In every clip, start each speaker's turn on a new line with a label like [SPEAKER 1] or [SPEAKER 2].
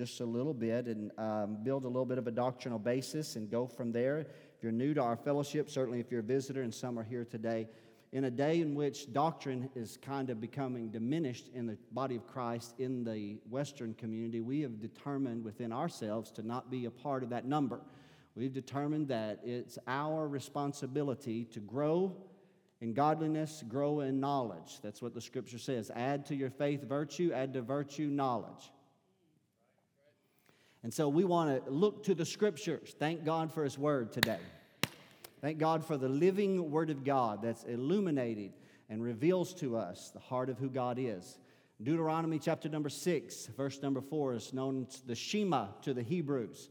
[SPEAKER 1] just a little bit and um, build a little bit of a doctrinal basis and go from there. If you're new to our fellowship, certainly if you're a visitor, and some are here today, in a day in which doctrine is kind of becoming diminished in the body of Christ in the Western community, we have determined within ourselves to not be a part of that number. We've determined that it's our responsibility to grow in godliness, grow in knowledge. That's what the scripture says. Add to your faith virtue, add to virtue knowledge. And so we want to look to the scriptures. Thank God for His word today. Thank God for the living word of God that's illuminated and reveals to us the heart of who God is. Deuteronomy chapter number six, verse number four is known as the Shema to the Hebrews.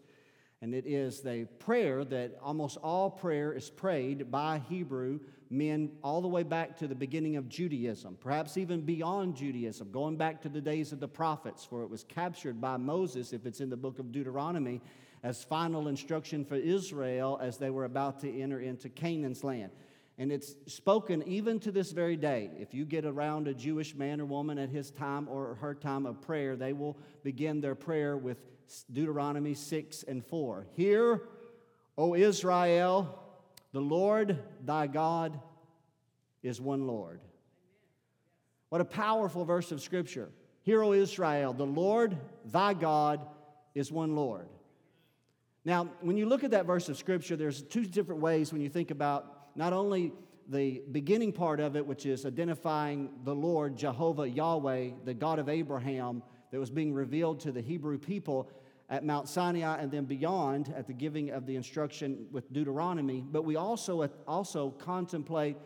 [SPEAKER 1] And it is the prayer that almost all prayer is prayed by Hebrew men all the way back to the beginning of Judaism, perhaps even beyond Judaism, going back to the days of the prophets, for it was captured by Moses, if it's in the book of Deuteronomy, as final instruction for Israel as they were about to enter into Canaan's land. And it's spoken even to this very day. If you get around a Jewish man or woman at his time or her time of prayer, they will begin their prayer with Deuteronomy 6 and 4. Hear, O Israel, the Lord thy God is one Lord. What a powerful verse of scripture. Hear, O Israel, the Lord thy God is one Lord. Now, when you look at that verse of scripture, there's two different ways when you think about not only the beginning part of it, which is identifying the Lord, Jehovah, Yahweh, the God of Abraham, that was being revealed to the Hebrew people, at Mount Sinai and then beyond at the giving of the instruction with Deuteronomy, but we also, also contemplate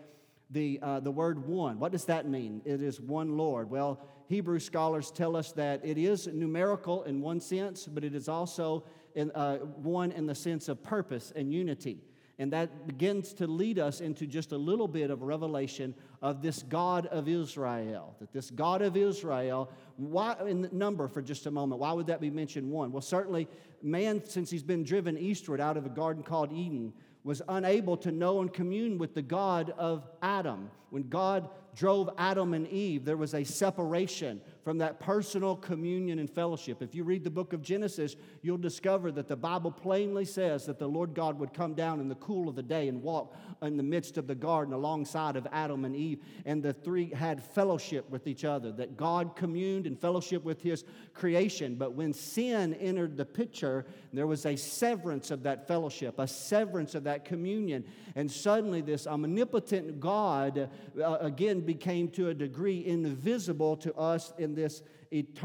[SPEAKER 1] the, uh, the word one. What does that mean? It is one Lord. Well, Hebrew scholars tell us that it is numerical in one sense, but it is also in, uh, one in the sense of purpose and unity. And that begins to lead us into just a little bit of revelation of this God of Israel. That this God of Israel, why in number for just a moment, why would that be mentioned one? Well, certainly, man, since he's been driven eastward out of a garden called Eden, was unable to know and commune with the God of Adam. When God drove Adam and Eve, there was a separation from that personal communion and fellowship. If you read the book of Genesis, you'll discover that the Bible plainly says that the Lord God would come down in the cool of the day and walk in the midst of the garden alongside of Adam and Eve, and the three had fellowship with each other, that God communed and fellowship with his creation. But when sin entered the picture, there was a severance of that fellowship, a severance of that communion, and suddenly this omnipotent God uh, again became to a degree invisible to us in in this,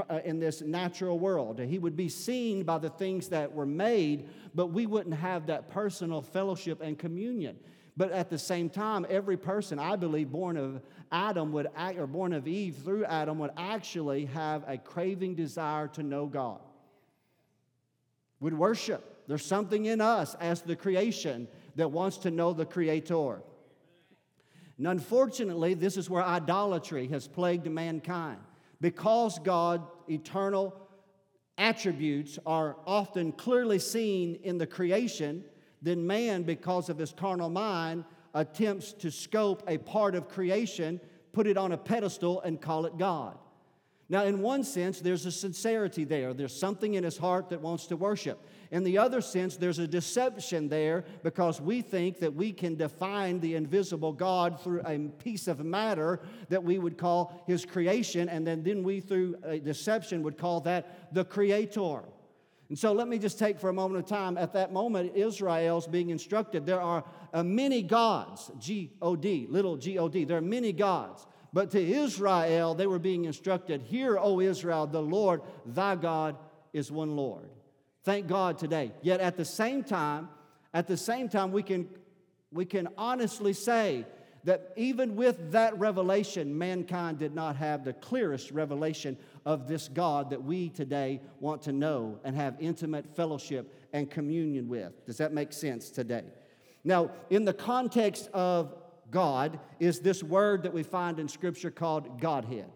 [SPEAKER 1] uh, in this natural world. He would be seen by the things that were made, but we wouldn't have that personal fellowship and communion. But at the same time, every person, I believe, born of Adam would act, or born of Eve through Adam would actually have a craving desire to know God. Would worship. There's something in us as the creation that wants to know the Creator. And unfortunately, this is where idolatry has plagued mankind. Because God, eternal attributes are often clearly seen in the creation, then man, because of his carnal mind, attempts to scope a part of creation, put it on a pedestal, and call it God. Now, in one sense, there's a sincerity there. There's something in his heart that wants to worship. In the other sense, there's a deception there because we think that we can define the invisible God through a piece of matter that we would call his creation, and then, then we, through a deception, would call that the creator. And so let me just take for a moment of time. At that moment, Israel's being instructed there are uh, many gods, G O D, little G O D. There are many gods. But to Israel, they were being instructed, Hear, O Israel, the Lord thy God is one Lord. Thank God today. Yet at the same time, at the same time, we can, we can honestly say that even with that revelation, mankind did not have the clearest revelation of this God that we today want to know and have intimate fellowship and communion with. Does that make sense today? Now, in the context of God, is this word that we find in Scripture called Godhead.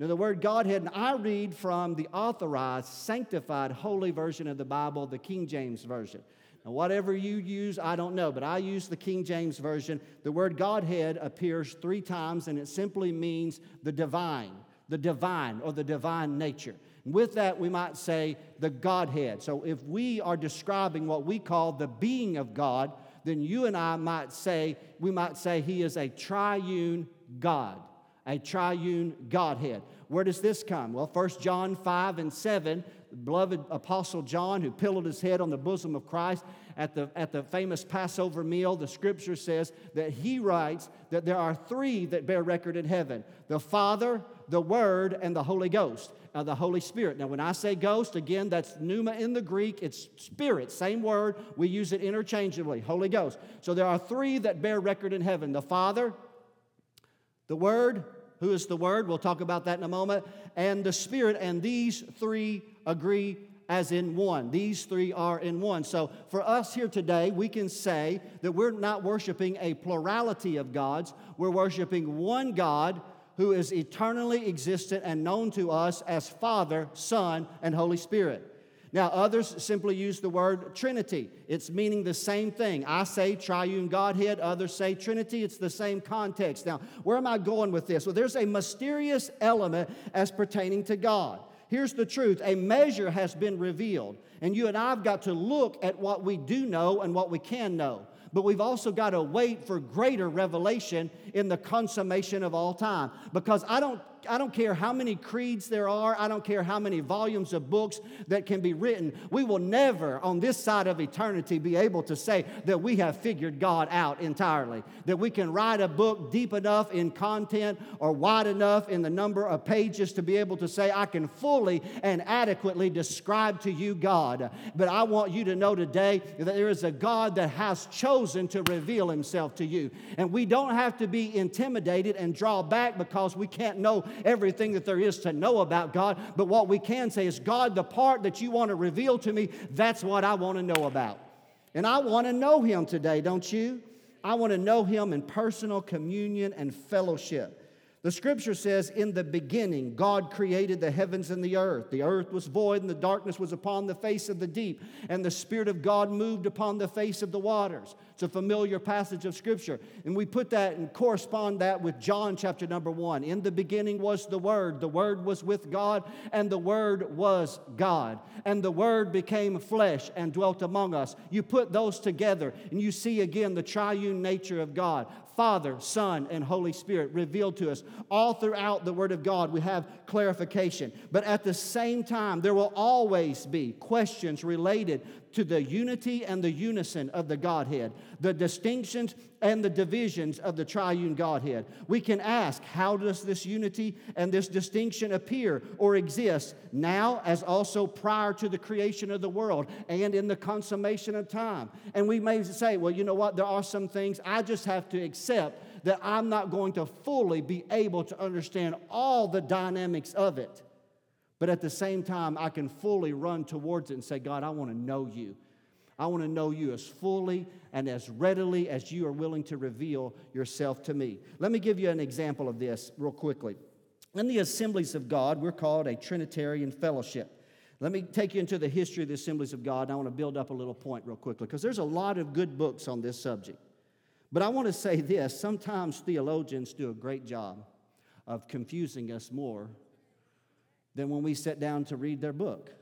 [SPEAKER 1] Now, the word Godhead, and I read from the authorized, sanctified, holy version of the Bible, the King James Version. Now, whatever you use, I don't know, but I use the King James Version. The word Godhead appears three times, and it simply means the divine, the divine, or the divine nature. And with that, we might say the Godhead. So, if we are describing what we call the being of God, then you and I might say, we might say, He is a triune God a triune Godhead. Where does this come? Well, 1 John 5 and 7, beloved Apostle John, who pillowed his head on the bosom of Christ at the, at the famous Passover meal, the scripture says that he writes that there are three that bear record in heaven the Father, the Word, and the Holy Ghost. Uh, the Holy Spirit. Now, when I say ghost, again, that's pneuma in the Greek. It's spirit, same word. We use it interchangeably, Holy Ghost. So there are three that bear record in heaven the Father, the Word, who is the Word, we'll talk about that in a moment, and the Spirit, and these three agree as in one. These three are in one. So for us here today, we can say that we're not worshiping a plurality of gods, we're worshiping one God who is eternally existent and known to us as Father, Son, and Holy Spirit. Now, others simply use the word Trinity. It's meaning the same thing. I say triune Godhead, others say Trinity. It's the same context. Now, where am I going with this? Well, there's a mysterious element as pertaining to God. Here's the truth a measure has been revealed, and you and I have got to look at what we do know and what we can know but we've also got to wait for greater revelation in the consummation of all time. Because I don't I don't care how many creeds there are, I don't care how many volumes of books that can be written. We will never, on this side of eternity, be able to say that we have figured God out entirely, that we can write a book deep enough in content or wide enough in the number of pages to be able to say, I can fully and adequately describe to you God. But I want you to know today that there is a God that has chosen to reveal himself to you. And we don't have to be intimidated and draw back because we can't know everything that there is to know about God. But what we can say is, God, the part that you want to reveal to me, that's what I want to know about. And I want to know Him today, don't you? I want to know Him in personal communion and fellowship. The scripture says, In the beginning, God created the heavens and the earth. The earth was void, and the darkness was upon the face of the deep, and the Spirit of God moved upon the face of the waters. It's a familiar passage of scripture. And we put that and correspond that with John chapter number one. In the beginning was the Word, the Word was with God, and the Word was God. And the Word became flesh and dwelt among us. You put those together, and you see again the triune nature of God Father, Son, and Holy Spirit revealed to us. All throughout the Word of God, we have clarification. But at the same time, there will always be questions related to the unity and the unison of the Godhead, the distinctions and the divisions of the triune Godhead. We can ask, how does this unity and this distinction appear or exist now as also prior to the creation of the world and in the consummation of time? And we may say, well, you know what? There are some things I just have to accept that I'm not going to fully be able to understand all the dynamics of it. But at the same time, I can fully run towards it and say, God, I want to know you. I want to know you as fully and as readily as you are willing to reveal yourself to me. Let me give you an example of this real quickly. In the assemblies of God, we're called a Trinitarian fellowship. Let me take you into the history of the assemblies of God. I want to build up a little point real quickly because there's a lot of good books on this subject. But I want to say this sometimes theologians do a great job of confusing us more than when we sat down to read their book.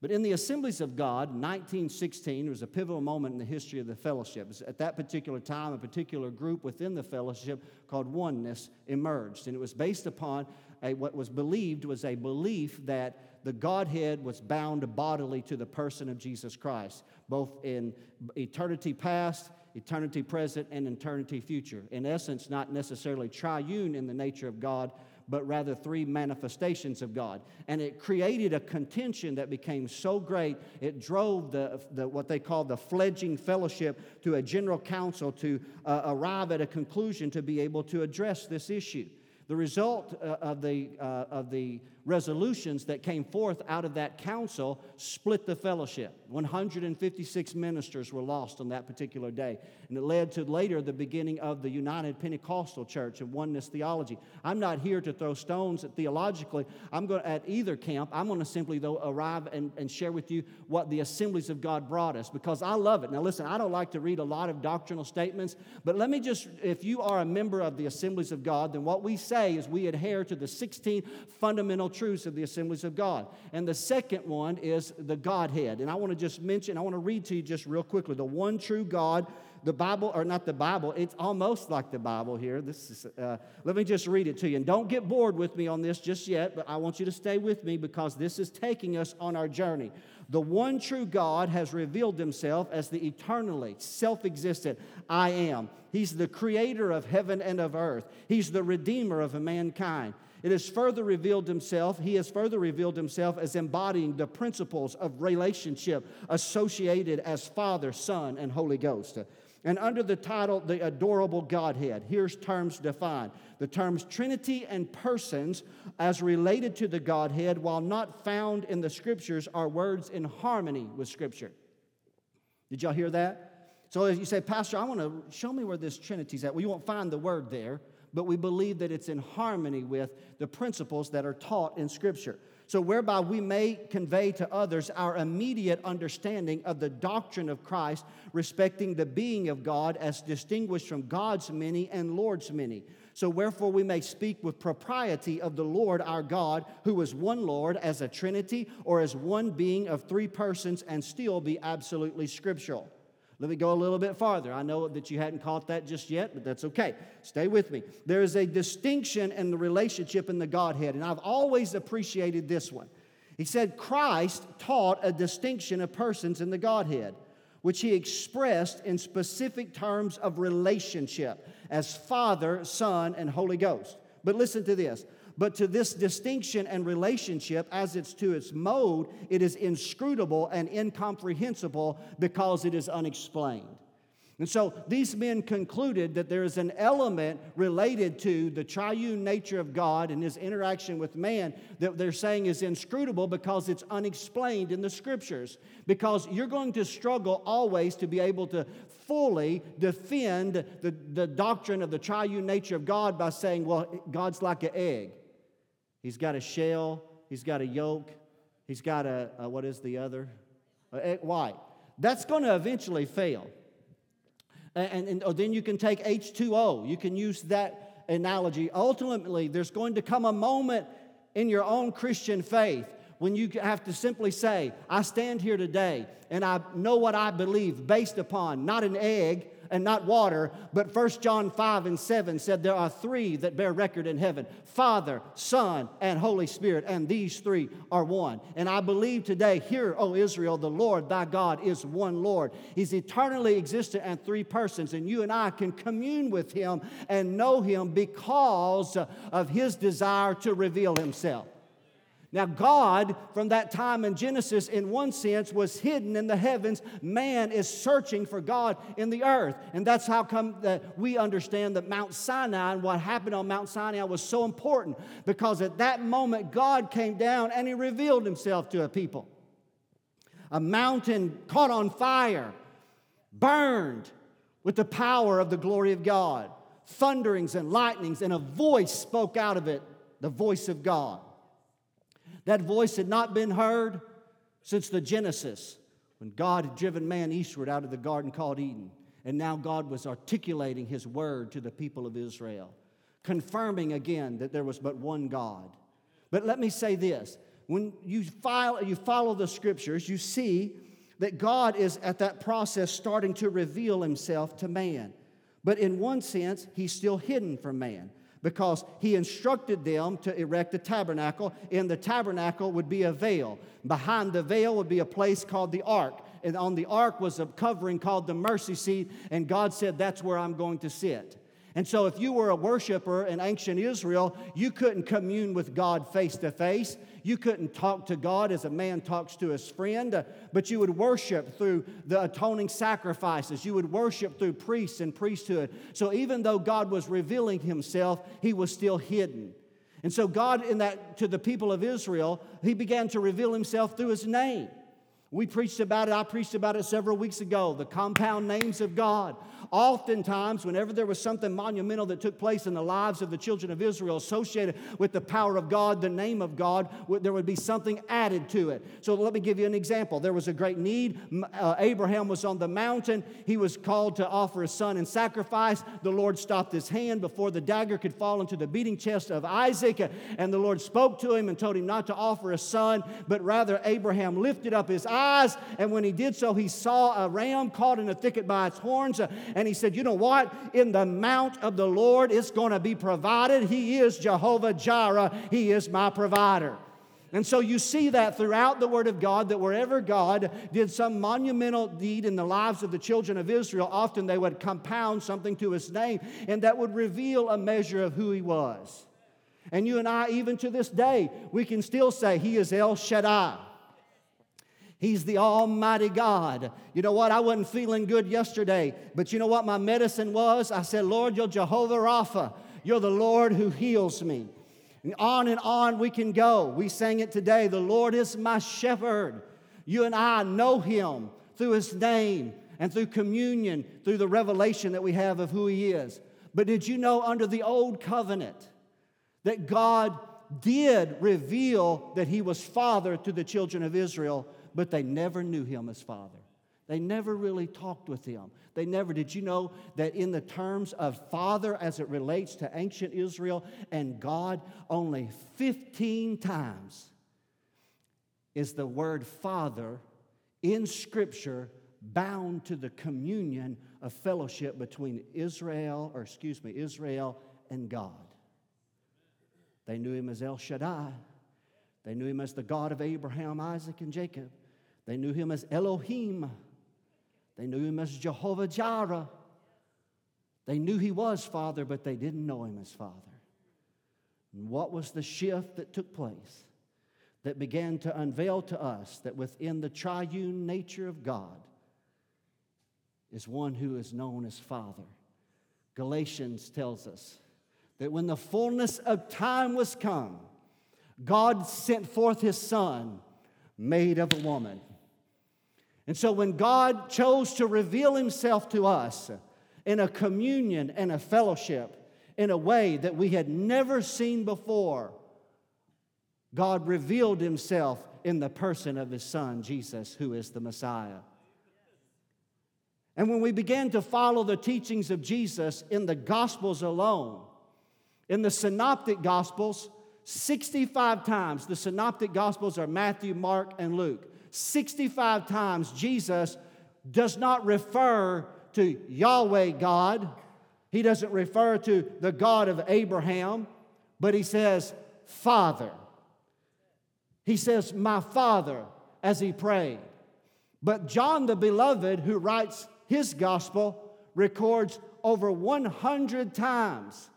[SPEAKER 1] But in the Assemblies of God, 1916 was a pivotal moment in the history of the fellowships. At that particular time, a particular group within the fellowship called Oneness emerged, and it was based upon a, what was believed was a belief that the Godhead was bound bodily to the person of Jesus Christ, both in eternity past, eternity present, and eternity future. In essence, not necessarily triune in the nature of God, but rather three manifestations of God. And it created a contention that became so great, it drove the, the what they call the fledging fellowship to a general council to uh, arrive at a conclusion to be able to address this issue. The result uh, of the, uh, of the resolutions that came forth out of that council split the fellowship. 156 ministers were lost on that particular day. And it led to later the beginning of the United Pentecostal Church of Oneness Theology. I'm not here to throw stones at theologically. I'm going at either camp. I'm going to simply though arrive and, and share with you what the assemblies of God brought us because I love it. Now listen, I don't like to read a lot of doctrinal statements, but let me just if you are a member of the assemblies of God, then what we say is we adhere to the 16 fundamental truths of the assemblies of God. And the second one is the Godhead. And I want to just mention, I want to read to you just real quickly the one true God. The Bible, or not the Bible, it's almost like the Bible here. This is, uh, let me just read it to you. And don't get bored with me on this just yet, but I want you to stay with me because this is taking us on our journey. The one true God has revealed himself as the eternally self existent I am. He's the creator of heaven and of earth, He's the redeemer of mankind. It has further revealed himself, he has further revealed himself as embodying the principles of relationship associated as Father, Son, and Holy Ghost. And under the title, The Adorable Godhead, here's terms defined the terms Trinity and persons as related to the Godhead, while not found in the Scriptures, are words in harmony with Scripture. Did y'all hear that? So if you say, Pastor, I want to show me where this Trinity's at. Well, you won't find the word there but we believe that it's in harmony with the principles that are taught in Scripture. So, whereby we may convey to others our immediate understanding of the doctrine of Christ respecting the being of God as distinguished from God's many and Lord's many. So, wherefore, we may speak with propriety of the Lord our God, who is one Lord as a Trinity or as one being of three persons, and still be absolutely scriptural. Let me go a little bit farther. I know that you hadn't caught that just yet, but that's okay. Stay with me. There is a distinction in the relationship in the Godhead, and I've always appreciated this one. He said Christ taught a distinction of persons in the Godhead, which he expressed in specific terms of relationship as Father, Son, and Holy Ghost. But listen to this but to this distinction and relationship, as it's to its mode, it is inscrutable and incomprehensible because it is unexplained. And so these men concluded that there is an element related to the triune nature of God and his interaction with man that they're saying is inscrutable because it's unexplained in the scriptures. Because you're going to struggle always to be able to fully defend the, the doctrine of the triune nature of God by saying, well, God's like an egg. He's got a shell, he's got a yolk, he's got a, a what is the other? egg white. That's going to eventually fail. And, and, and oh, then you can take H2O. You can use that analogy. Ultimately, there's going to come a moment in your own Christian faith when you have to simply say, I stand here today and I know what I believe based upon not an egg, and not water, but 1 John 5 and 7 said, There are three that bear record in heaven Father, Son, and Holy Spirit, and these three are one. And I believe today, Hear, O Israel, the Lord thy God is one Lord. He's eternally existent and three persons, and you and I can commune with him and know him because of his desire to reveal himself. Now, God, from that time in Genesis, in one sense, was hidden in the heavens. Man is searching for God in the earth. And that's how come that we understand that Mount Sinai and what happened on Mount Sinai was so important because at that moment, God came down and He revealed Himself to a people. A mountain caught on fire, burned with the power of the glory of God, thunderings and lightnings, and a voice spoke out of it the voice of God. That voice had not been heard since the Genesis, when God had driven man eastward out of the garden called Eden. And now God was articulating his word to the people of Israel, confirming again that there was but one God. But let me say this when you, file, you follow the scriptures, you see that God is at that process starting to reveal himself to man. But in one sense, he's still hidden from man because he instructed them to erect a tabernacle. In the tabernacle would be a veil. Behind the veil would be a place called the ark. And on the ark was a covering called the mercy seat, and God said, That's where I'm going to sit. And so, if you were a worshiper in ancient Israel, you couldn't commune with God face to face. You couldn't talk to God as a man talks to his friend, but you would worship through the atoning sacrifices. You would worship through priests and priesthood. So even though God was revealing himself, he was still hidden. And so God in that to the people of Israel, he began to reveal himself through his name. We preached about it. I preached about it several weeks ago the compound names of God. Oftentimes, whenever there was something monumental that took place in the lives of the children of Israel associated with the power of God, the name of God, there would be something added to it. So let me give you an example. There was a great need. Uh, Abraham was on the mountain. He was called to offer his son in sacrifice. The Lord stopped his hand before the dagger could fall into the beating chest of Isaac. And the Lord spoke to him and told him not to offer a son, but rather Abraham lifted up his eyes eyes. And when he did so, he saw a ram caught in a thicket by its horns. And he said, You know what? In the mount of the Lord, it's going to be provided. He is Jehovah Jireh, He is my provider. And so you see that throughout the Word of God that wherever God did some monumental deed in the lives of the children of Israel, often they would compound something to His name, and that would reveal a measure of who He was. And you and I, even to this day, we can still say He is El Shaddai. He's the Almighty God. You know what? I wasn't feeling good yesterday, but you know what my medicine was? I said, Lord, you're Jehovah Rapha. You're the Lord who heals me. And on and on we can go. We sang it today The Lord is my shepherd. You and I know him through his name and through communion, through the revelation that we have of who he is. But did you know under the old covenant that God did reveal that he was father to the children of Israel but they never knew him as Father. They never really talked with him. They never did. You know that in the terms of Father as it relates to ancient Israel and God, only 15 times is the word Father in Scripture bound to the communion of fellowship between Israel, or excuse me, Israel and God. They knew him as El Shaddai. They knew him as the God of Abraham, Isaac, and Jacob. They knew him as Elohim. They knew him as Jehovah Jireh. They knew he was Father, but they didn't know him as Father. And what was the shift that took place that began to unveil to us that within the triune nature of God is one who is known as Father? Galatians tells us that when the fullness of time was come, God sent forth his Son, made of a woman. And so when God chose to reveal himself to us in a communion and a fellowship in a way that we had never seen before, God revealed himself in the person of his son, Jesus, who is the Messiah. And when we began to follow the teachings of Jesus in the Gospels alone, in the Synoptic Gospels, 65 times, the Synoptic Gospels are Matthew, Mark, and Luke. 65 times Jesus does not refer to Yahweh God. He doesn't refer to the God of Abraham, but he says, Father. He says, My Father, as he prayed. But John the Beloved, who writes his gospel, records over 100 times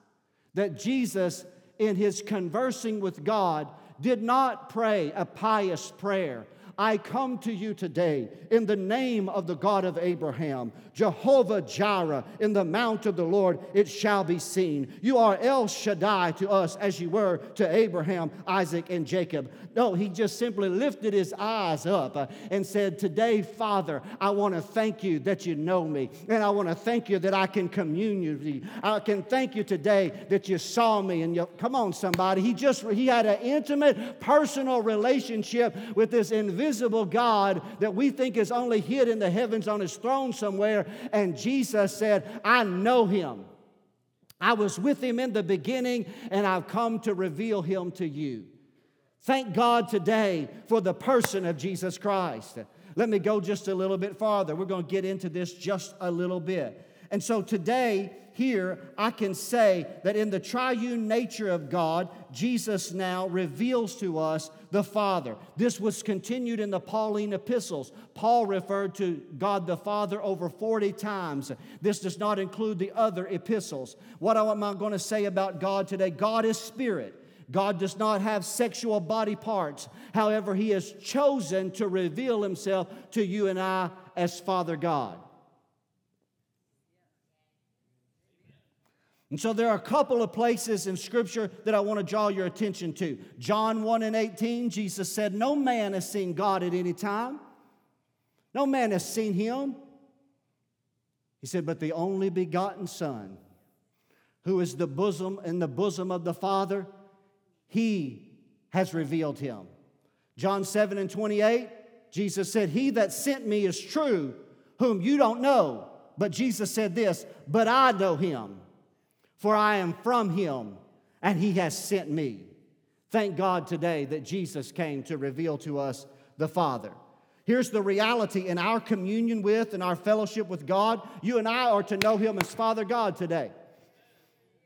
[SPEAKER 1] that Jesus, in his conversing with God, did not pray a pious prayer, I come to you today in the name of the God of Abraham, Jehovah Jireh, in the mount of the Lord it shall be seen. You are El Shaddai to us as you were to Abraham, Isaac, and Jacob. No, he just simply lifted his eyes up uh, and said, Today, Father, I want to thank you that you know me, and I want to thank you that I can commune with you. I can thank you today that you saw me. And you, come on, somebody. He just he had an intimate, personal relationship with this invisible invisible God that we think is only hid in the heavens on his throne somewhere. And Jesus said, I know him. I was with him in the beginning, and I've come to reveal him to you. Thank God today for the person of Jesus Christ. Let me go just a little bit farther. We're going to get into this just a little bit. And so today, here, I can say that in the triune nature of God, Jesus now reveals to us the Father. This was continued in the Pauline epistles. Paul referred to God the Father over 40 times. This does not include the other epistles. What am I going to say about God today? God is spirit. God does not have sexual body parts. However, He has chosen to reveal Himself to you and I as Father God. And so there are a couple of places in Scripture that I want to draw your attention to. John 1 and 18, Jesus said, No man has seen God at any time, no man has seen him. He said, But the only begotten Son, who is the bosom in the bosom of the Father, he has revealed him. John 7 and 28, Jesus said, He that sent me is true, whom you don't know. But Jesus said this, But I know him for I am from him, and he has sent me. Thank God today that Jesus came to reveal to us the Father. Here's the reality in our communion with and our fellowship with God. You and I are to know Him as Father God today.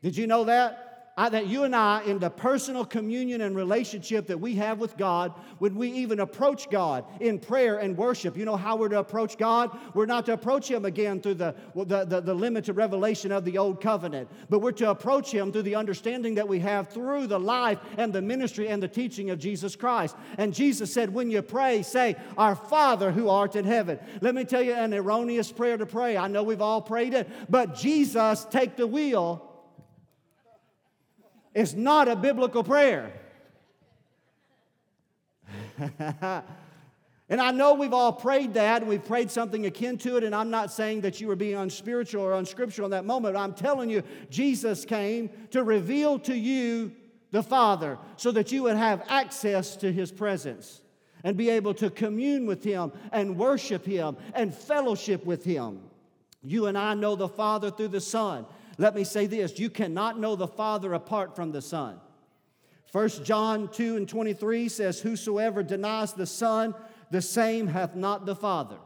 [SPEAKER 1] Did you know that? I, that you and I, in the personal communion and relationship that we have with God, when we even approach God in prayer and worship, you know how we're to approach God? We're not to approach Him again through the, the, the, the limited revelation of the Old Covenant, but we're to approach Him through the understanding that we have through the life and the ministry and the teaching of Jesus Christ. And Jesus said, When you pray, say, Our Father who art in heaven. Let me tell you an erroneous prayer to pray. I know we've all prayed it, but Jesus, take the wheel is not a biblical prayer. and I know we've all prayed that, and we've prayed something akin to it, and I'm not saying that you were being unspiritual or unscriptural in that moment. I'm telling you, Jesus came to reveal to you the Father so that you would have access to His presence and be able to commune with Him and worship Him and fellowship with Him. You and I know the Father through the Son. Let me say this you cannot know the Father apart from the Son. 1 John 2 and 23 says, Whosoever denies the Son, the same hath not the Father.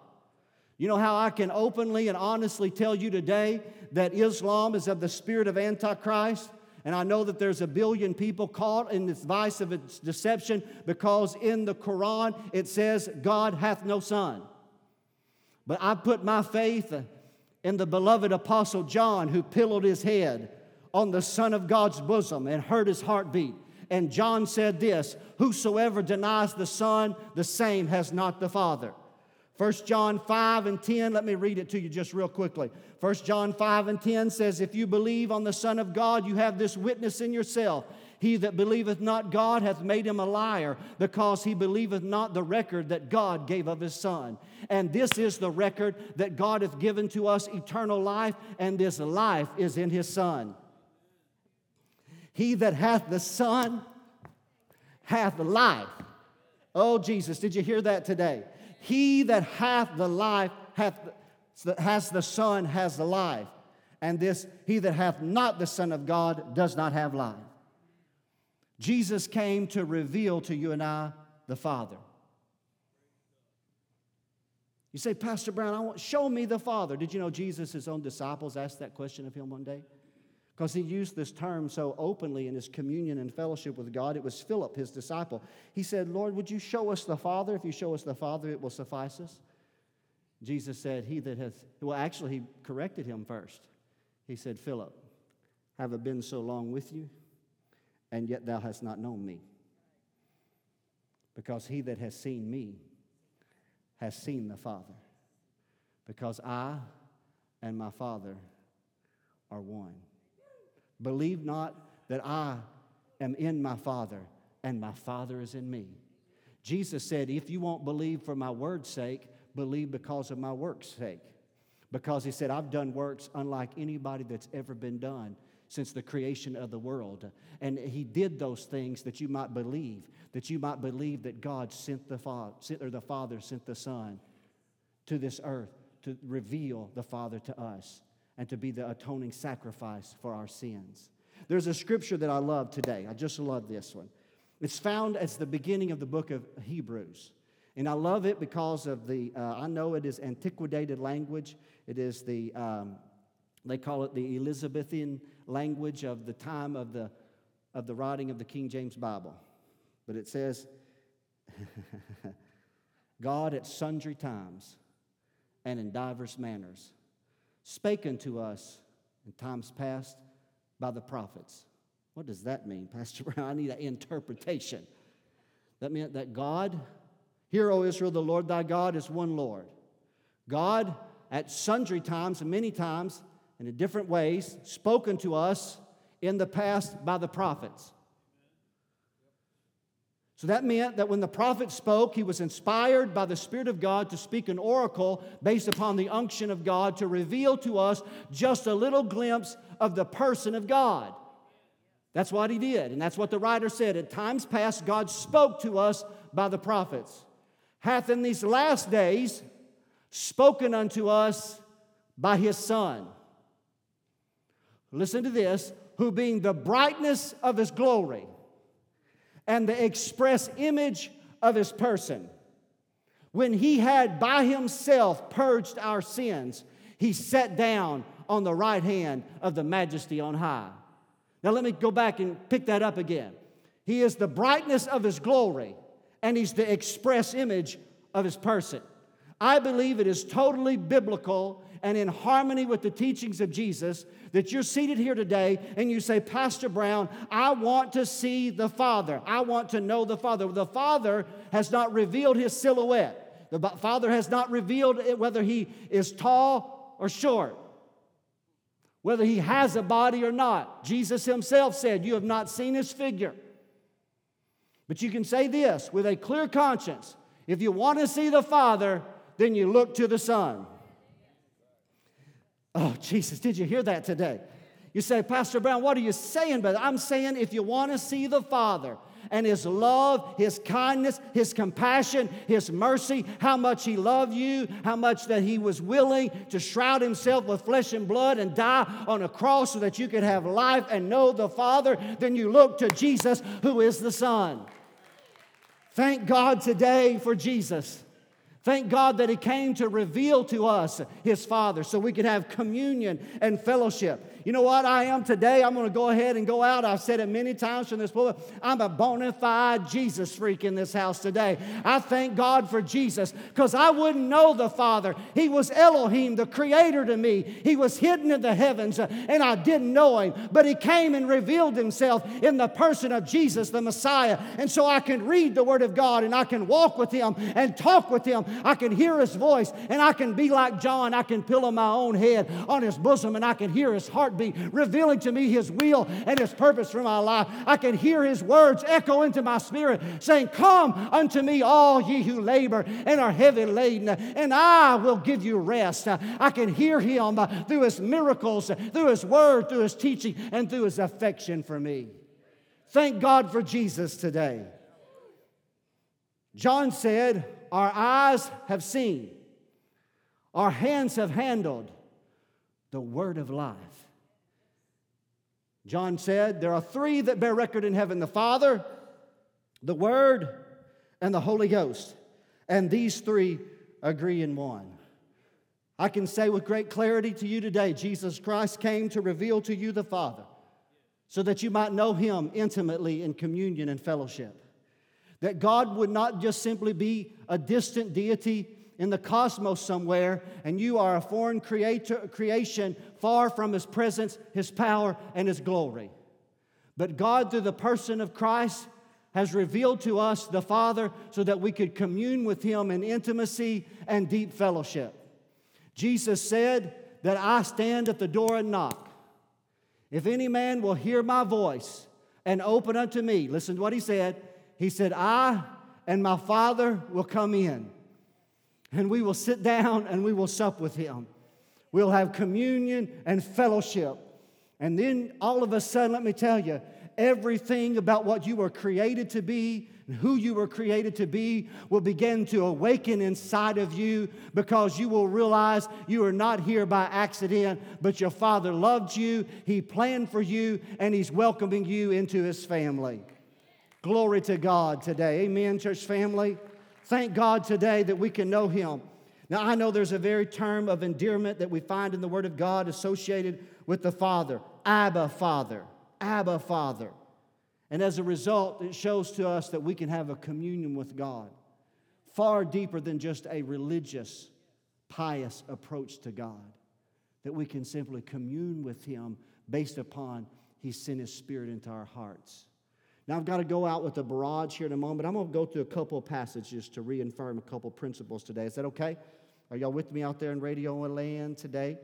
[SPEAKER 1] You know how I can openly and honestly tell you today that Islam is of the spirit of Antichrist? And I know that there's a billion people caught in this vice of its deception because in the Quran it says, God hath no son. But I put my faith in the beloved Apostle John who pillowed his head on the Son of God's bosom and heard his heartbeat. And John said this Whosoever denies the Son, the same has not the Father. 1 John 5 and 10, let me read it to you just real quickly. 1 John 5 and 10 says, If you believe on the Son of God, you have this witness in yourself. He that believeth not God hath made him a liar, because he believeth not the record that God gave of his Son. And this is the record that God hath given to us eternal life, and this life is in his Son. He that hath the Son hath life. Oh, Jesus, did you hear that today? He that hath the life hath the, has the Son has the life. And this, he that hath not the Son of God does not have life. Jesus came to reveal to you and I the Father. You say, Pastor Brown, I want, show me the Father. Did you know Jesus' own disciples asked that question of him one day? Because he used this term so openly in his communion and fellowship with God. It was Philip, his disciple. He said, Lord, would you show us the Father? If you show us the Father, it will suffice us. Jesus said, He that hath, well, actually, he corrected him first. He said, Philip, have I been so long with you? and yet thou hast not known me. Because he that has seen me has seen the Father. Because I and my Father are one. Believe not that I am in my Father and my Father is in me. Jesus said, If you won't believe for my word's sake, believe because of my work's sake. Because he said, I've done works unlike anybody that's ever been done since the creation of the world. And he did those things that you might believe, that you might believe that God sent the Father, or the Father sent the Son to this earth to reveal the Father to us and to be the atoning sacrifice for our sins. There's a scripture that I love today. I just love this one. It's found at the beginning of the book of Hebrews. And I love it because of the, uh, I know it is antiquated language. It is the, um, they call it the Elizabethan language of the time of the, of the writing of the King James Bible. But it says, God at sundry times and in divers manners spake unto us in times past by the prophets. What does that mean, Pastor Brown? I need an interpretation. That meant that God, hear, O Israel, the Lord thy God is one Lord. God at sundry times and many times and in different ways spoken to us in the past by the prophets. So that meant that when the prophet spoke, he was inspired by the Spirit of God to speak an oracle based upon the unction of God to reveal to us just a little glimpse of the person of God. That's what he did, and that's what the writer said. At times past, God spoke to us by the prophets, hath in these last days spoken unto us by his Son listen to this, who being the brightness of his glory and the express image of his person, when he had by himself purged our sins, he sat down on the right hand of the majesty on high. Now, let me go back and pick that up again. He is the brightness of his glory, and he's the express image of his person. I believe it is totally biblical and in harmony with the teachings of Jesus that you're seated here today and you say, Pastor Brown, I want to see the Father. I want to know the Father. The Father has not revealed his silhouette, the Father has not revealed whether he is tall or short. Whether he has a body or not, Jesus himself said, You have not seen his figure. But you can say this with a clear conscience if you want to see the Father, then you look to the Son. Oh, Jesus, did you hear that today? You say, Pastor Brown, what are you saying? But I'm saying if you want to see the Father and His love, His kindness, His compassion, His mercy, how much He loved you, how much that He was willing to shroud Himself with flesh and blood and die on a cross so that you could have life and know the Father, then you look to Jesus, who is the Son. Thank God today for Jesus. Thank God that He came to reveal to us His Father so we could have communion and fellowship. You know what I am today? I'm going to go ahead and go out. I've said it many times from this pulpit. I'm a bona fide Jesus freak in this house today. I thank God for Jesus because I wouldn't know the Father. He was Elohim, the Creator to me. He was hidden in the heavens and I didn't know Him. But He came and revealed Himself in the person of Jesus, the Messiah. And so I can read the Word of God and I can walk with Him and talk with Him I can hear his voice, and I can be like John. I can pillow my own head on his bosom, and I can hear his heartbeat revealing to me his will and his purpose for my life. I can hear his words echo into my spirit, saying, Come unto me, all ye who labor and are heavy laden, and I will give you rest. I can hear him through his miracles, through his word, through his teaching, and through his affection for me. Thank God for Jesus today. John said, our eyes have seen, our hands have handled the word of life. John said, There are three that bear record in heaven the Father, the Word, and the Holy Ghost. And these three agree in one. I can say with great clarity to you today Jesus Christ came to reveal to you the Father so that you might know Him intimately in communion and fellowship. That God would not just simply be a distant deity in the cosmos somewhere, and you are a foreign creator, creation far from His presence, His power, and His glory. But God, through the person of Christ, has revealed to us the Father so that we could commune with Him in intimacy and deep fellowship. Jesus said that I stand at the door and knock. If any man will hear my voice and open unto me, listen to what He said, he said, I and my Father will come in, and we will sit down and we will sup with him. We'll have communion and fellowship. And then all of a sudden, let me tell you, everything about what you were created to be and who you were created to be will begin to awaken inside of you because you will realize you are not here by accident, but your Father loved you, He planned for you, and He's welcoming you into His family. Glory to God today. Amen, church family. Thank God today that we can know Him. Now, I know there's a very term of endearment that we find in the Word of God associated with the Father Abba, Father. Abba, Father. And as a result, it shows to us that we can have a communion with God far deeper than just a religious, pious approach to God. That we can simply commune with Him based upon He sent His Spirit into our hearts. Now, I've got to go out with a barrage here in a moment. I'm going to go through a couple passages to reaffirm a couple principles today. Is that okay? Are y'all with me out there in radio land today?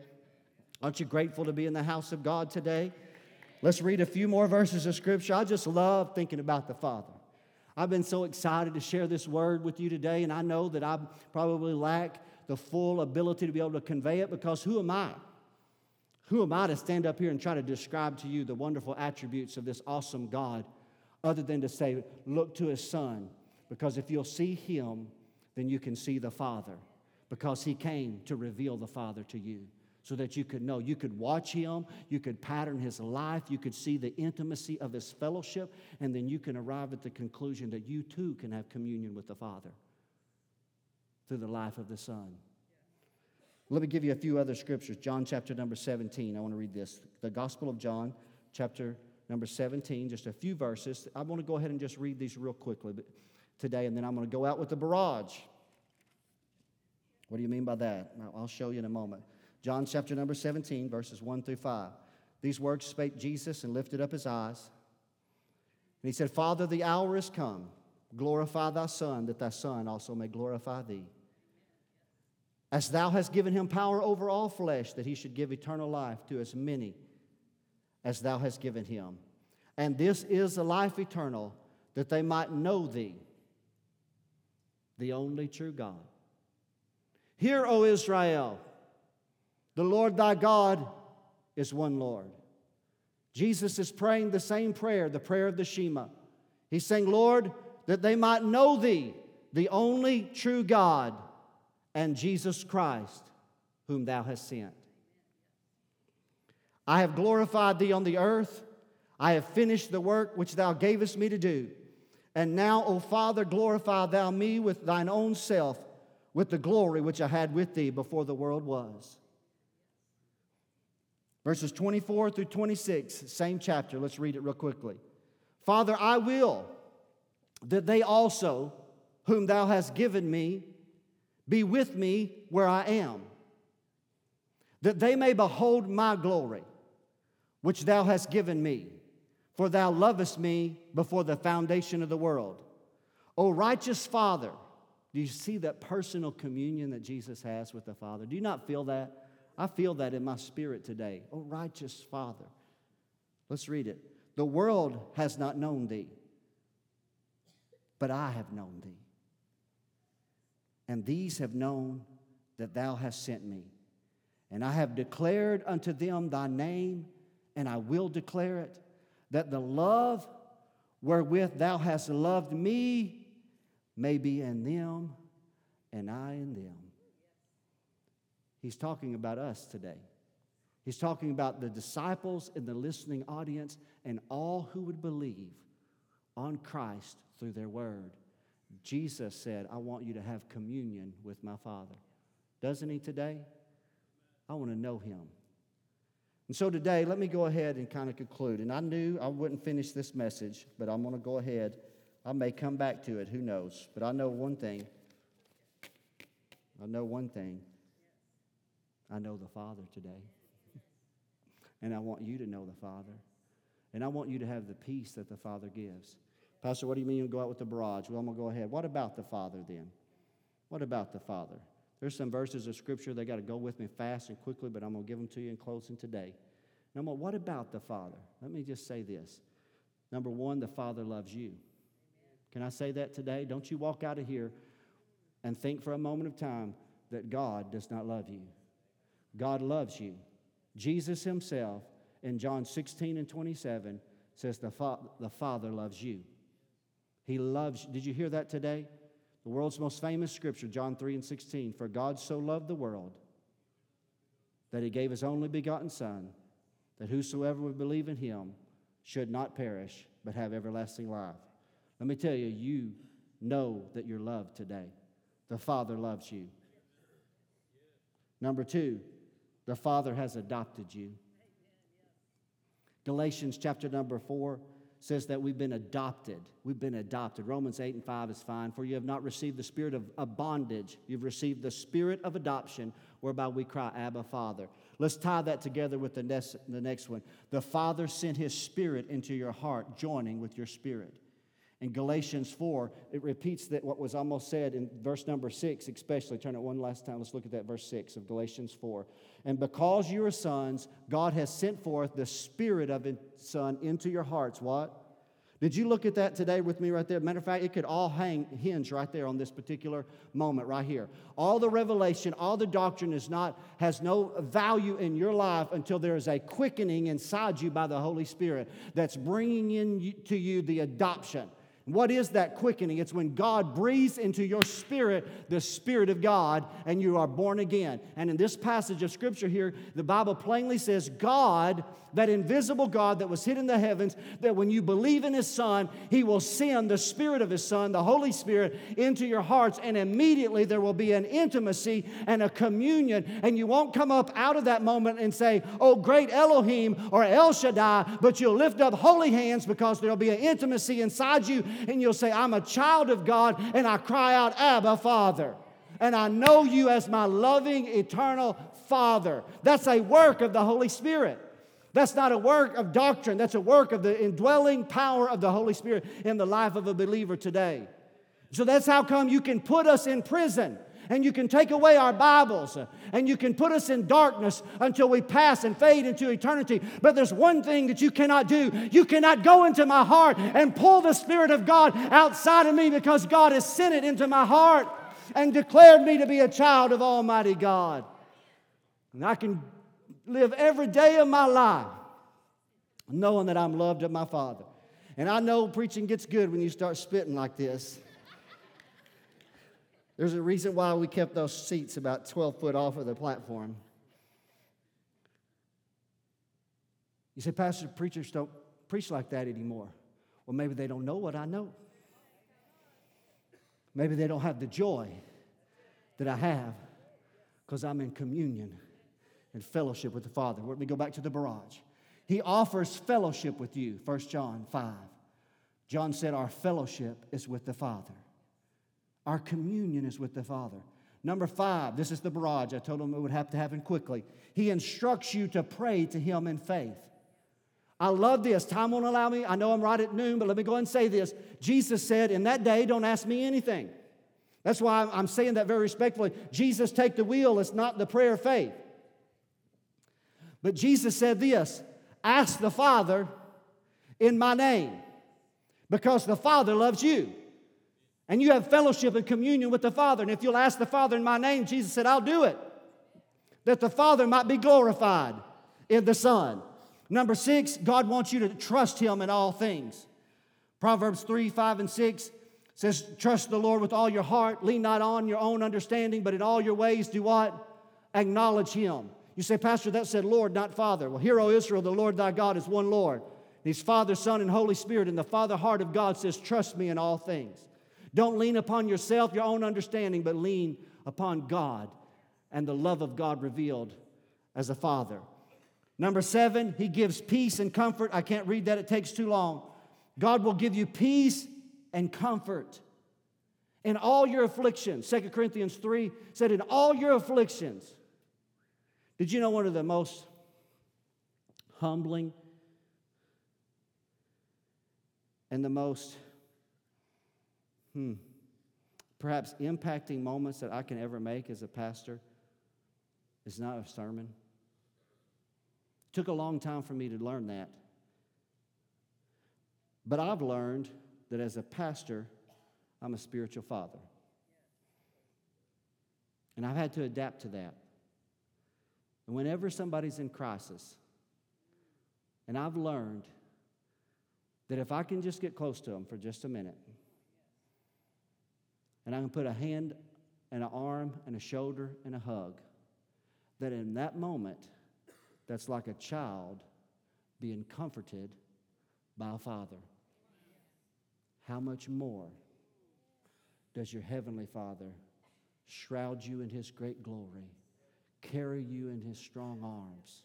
[SPEAKER 1] Aren't you grateful to be in the house of God today? Let's read a few more verses of scripture. I just love thinking about the Father. I've been so excited to share this word with you today, and I know that I probably lack the full ability to be able to convey it because who am I? Who am I to stand up here and try to describe to you the wonderful attributes of this awesome God other than to say, Look to his son, because if you'll see him, then you can see the Father, because he came to reveal the Father to you so that you could know. You could watch him, you could pattern his life, you could see the intimacy of his fellowship, and then you can arrive at the conclusion that you too can have communion with the Father through the life of the Son. Let me give you a few other scriptures. John chapter number 17. I want to read this. The Gospel of John, chapter number 17, just a few verses. I want to go ahead and just read these real quickly today, and then I'm going to go out with the barrage. What do you mean by that? I'll show you in a moment. John chapter number 17, verses 1 through 5. These words spake Jesus and lifted up his eyes. And he said, Father, the hour is come. Glorify thy Son, that thy Son also may glorify thee. As thou hast given him power over all flesh, that he should give eternal life to as many as thou hast given him. And this is the life eternal, that they might know thee, the only true God. Hear, O Israel, the Lord thy God is one Lord. Jesus is praying the same prayer, the prayer of the Shema. He's saying, Lord, that they might know thee, the only true God, and Jesus Christ, whom thou hast sent. I have glorified thee on the earth. I have finished the work which thou gavest me to do. And now, O Father, glorify thou me with thine own self, with the glory which I had with thee before the world was. Verses 24 through 26, same chapter. Let's read it real quickly. Father, I will that they also, whom thou hast given me, be with me where I am, that they may behold my glory which thou hast given me, for thou lovest me before the foundation of the world. O righteous Father, do you see that personal communion that Jesus has with the Father? Do you not feel that? I feel that in my spirit today. O righteous Father. Let's read it. The world has not known thee, but I have known thee. And these have known that thou hast sent me. And I have declared unto them thy name and I will declare it, that the love wherewith thou hast loved me may be in them and I in them. He's talking about us today. He's talking about the disciples and the listening audience and all who would believe on Christ through their word. Jesus said, I want you to have communion with my Father. Doesn't he today? I want to know him. And so today, let me go ahead and kind of conclude. And I knew I wouldn't finish this message, but I'm going to go ahead. I may come back to it, who knows? But I know one thing. I know one thing. I know the Father today. and I want you to know the Father. And I want you to have the peace that the Father gives. Pastor, what do you mean you go out with the barrage? Well, I'm going to go ahead. What about the Father then? What about the Father? There's some verses of scripture, they got to go with me fast and quickly, but I'm going to give them to you in closing today. Number one, what about the Father? Let me just say this. Number one, the Father loves you. Can I say that today? Don't you walk out of here and think for a moment of time that God does not love you. God loves you. Jesus himself in John 16 and 27 says, The, fa- the Father loves you. He loves you. Did you hear that today? The world's most famous scripture, John 3 and 16 For God so loved the world that he gave his only begotten Son, that whosoever would believe in him should not perish, but have everlasting life. Let me tell you, you know that you're loved today. The Father loves you. Number two, the Father has adopted you. Galatians chapter number four says that we've been adopted. We've been adopted. Romans 8 and 5 is fine. For you have not received the spirit of, a bondage, you've received the spirit of adoption, whereby we cry, Abba, Father. Let's tie that together with the next, the next one. The Father sent his spirit into your heart, joining with your spirit. In Galatians 4, it repeats that what was almost said in verse number 6, especially. Turn it one last time. Let's look at that verse 6 of Galatians 4. And because you are sons, God has sent forth the spirit of his son into your hearts. What? Did you look at that today with me right there? Matter of fact, it could all hang hinge right there on this particular moment right here. All the revelation, all the doctrine is not has no value in your life until there is a quickening inside you by the Holy Spirit that's bringing in to you the adoption what is that quickening? It's when God breathes into your spirit the Spirit of God and you are born again. And in this passage of Scripture here, the Bible plainly says, God, that invisible God that was hid in the heavens, that when you believe in His Son, He will send the Spirit of His Son, the Holy Spirit, into your hearts, and immediately there will be an intimacy and a communion. And you won't come up out of that moment and say, Oh, great Elohim or El Shaddai, but you'll lift up holy hands because there'll be an intimacy inside you and you'll say, I'm a child of God, and I cry out, Abba, Father. And I know you as my loving, eternal Father. That's a work of the Holy Spirit. That's not a work of doctrine, that's a work of the indwelling power of the Holy Spirit in the life of a believer today. So that's how come you can put us in prison and you can take away our Bibles and you can put us in darkness until we pass and fade into eternity. But there's one thing that you cannot do you cannot go into my heart and pull the Spirit of God outside of me because God has sent it into my heart and declared me to be a child of Almighty God. And I can live every day of my life knowing that I'm loved of my Father. And I know preaching gets good when you start spitting like this. There's a reason why we kept those seats about 12 foot off of the platform. You say, Pastor, preachers don't preach like that anymore. Well, maybe they don't know what I know. Maybe they don't have the joy that I have because I'm in communion and fellowship with the Father. Let me go back to the barrage. He offers fellowship with you, 1 John 5. John said, Our fellowship is with the Father our communion is with the Father. Number five, this is the barrage. I told him it would have to happen quickly. He instructs you to pray to him in faith. I love this. Time won't allow me. I know I'm right at noon, but let me go and say this. Jesus said, In that day, don't ask me anything. That's why I'm saying that very respectfully. Jesus, take the wheel. It's not the prayer of faith. But Jesus said this Ask the Father in my name because the Father loves you. And you have fellowship and communion with the Father. And if you'll ask the Father in my name, Jesus said, I'll do it. That the Father might be glorified in the Son. Number six, God wants you to trust Him in all things. Proverbs 3, 5, and 6 says, Trust the Lord with all your heart. Lean not on your own understanding, but in all your ways do what? Acknowledge Him. You say, Pastor, that said Lord, not Father. Well, hear, O Israel, the Lord thy God is one Lord. He's Father, Son, and Holy Spirit. And the Father heart of God says, Trust me in all things. Don't lean upon yourself, your own understanding, but lean upon God and the love of God revealed as a father. Number seven, he gives peace and comfort. I can't read that, it takes too long. God will give you peace and comfort in all your afflictions. Second Corinthians 3 said, In all your afflictions. Did you know one of the most humbling and the most hmm, perhaps impacting moments that I can ever make as a pastor is not a sermon. It took a long time for me to learn that. But I've learned that as a pastor, I'm a spiritual father. And I've had to adapt to that. And whenever somebody's in crisis, and I've learned that if I can just get close to them for just a minute, and I can put a hand and an arm and a shoulder and a hug. That in that moment, that's like a child being comforted by a father. How much more does your heavenly father shroud you in his great glory, carry you in his strong arms,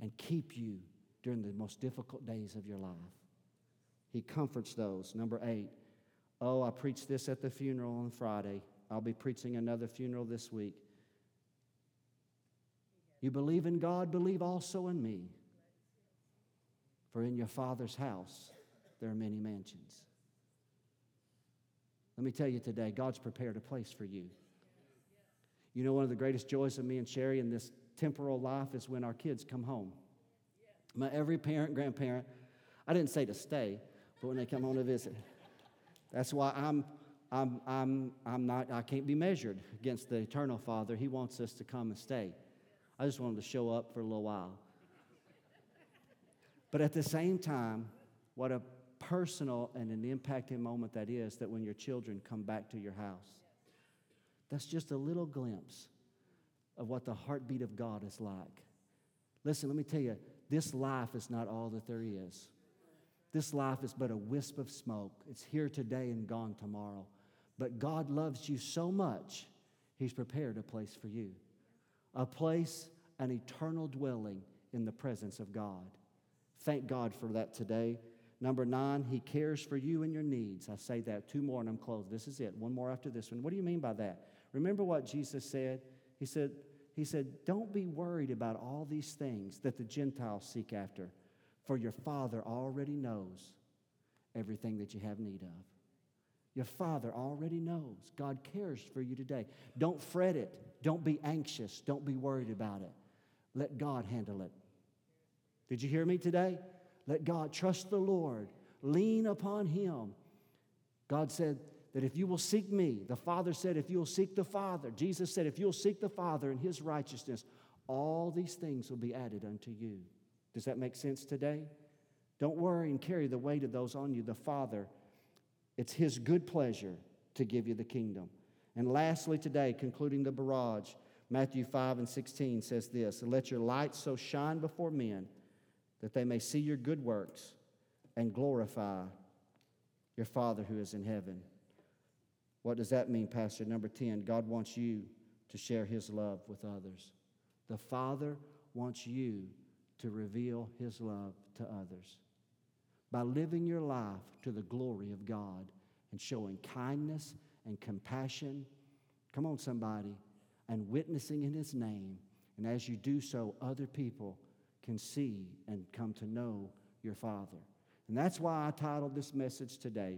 [SPEAKER 1] and keep you during the most difficult days of your life? He comforts those. Number eight, Oh, I preached this at the funeral on Friday. I'll be preaching another funeral this week. You believe in God, believe also in me. For in your Father's house there are many mansions. Let me tell you today, God's prepared a place for you. You know, one of the greatest joys of me and Sherry in this temporal life is when our kids come home. My every parent, grandparent, I didn't say to stay, but when they come home to visit. That's why I'm, I'm, I'm, I'm not, I can't be measured against the eternal Father. He wants us to come and stay. I just want to show up for a little while. But at the same time, what a personal and an impacting moment that is that when your children come back to your house. That's just a little glimpse of what the heartbeat of God is like. Listen, let me tell you, this life is not all that there is. This life is but a wisp of smoke. It's here today and gone tomorrow. But God loves you so much, He's prepared a place for you a place, an eternal dwelling in the presence of God. Thank God for that today. Number nine, He cares for you and your needs. I say that two more and I'm closed. This is it. One more after this one. What do you mean by that? Remember what Jesus said? He said, he said, Don't be worried about all these things that the Gentiles seek after for your Father already knows everything that you have need of. Your Father already knows. God cares for you today. Don't fret it. Don't be anxious. Don't be worried about it. Let God handle it. Did you hear me today? Let God trust the Lord. Lean upon Him. God said that if you will seek me, the Father said, if you'll seek the Father, Jesus said, if you'll seek the Father and His righteousness, all these things will be added unto you. Does that make sense today? Don't worry and carry the weight of those on you. The Father, it's His good pleasure to give you the kingdom. And lastly, today, concluding the barrage, Matthew 5 and 16 says this Let your light so shine before men that they may see your good works and glorify your Father who is in heaven. What does that mean, Pastor? Number 10, God wants you to share His love with others. The Father wants you to reveal His love to others by living your life to the glory of God and showing kindness and compassion. Come on, somebody, and witnessing in His name. And as you do so, other people can see and come to know your Father. And that's why I titled this message today,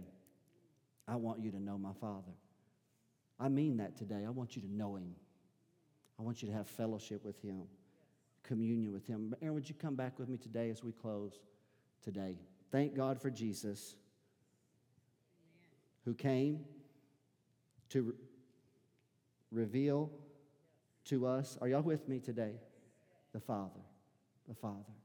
[SPEAKER 1] I Want You to Know My Father. I mean that today. I want you to know Him, I want you to have fellowship with Him communion with Him. Aaron, would you come back with me today as we close today? Thank God for Jesus who came to re- reveal to us. Are y'all with me today? The Father. The Father.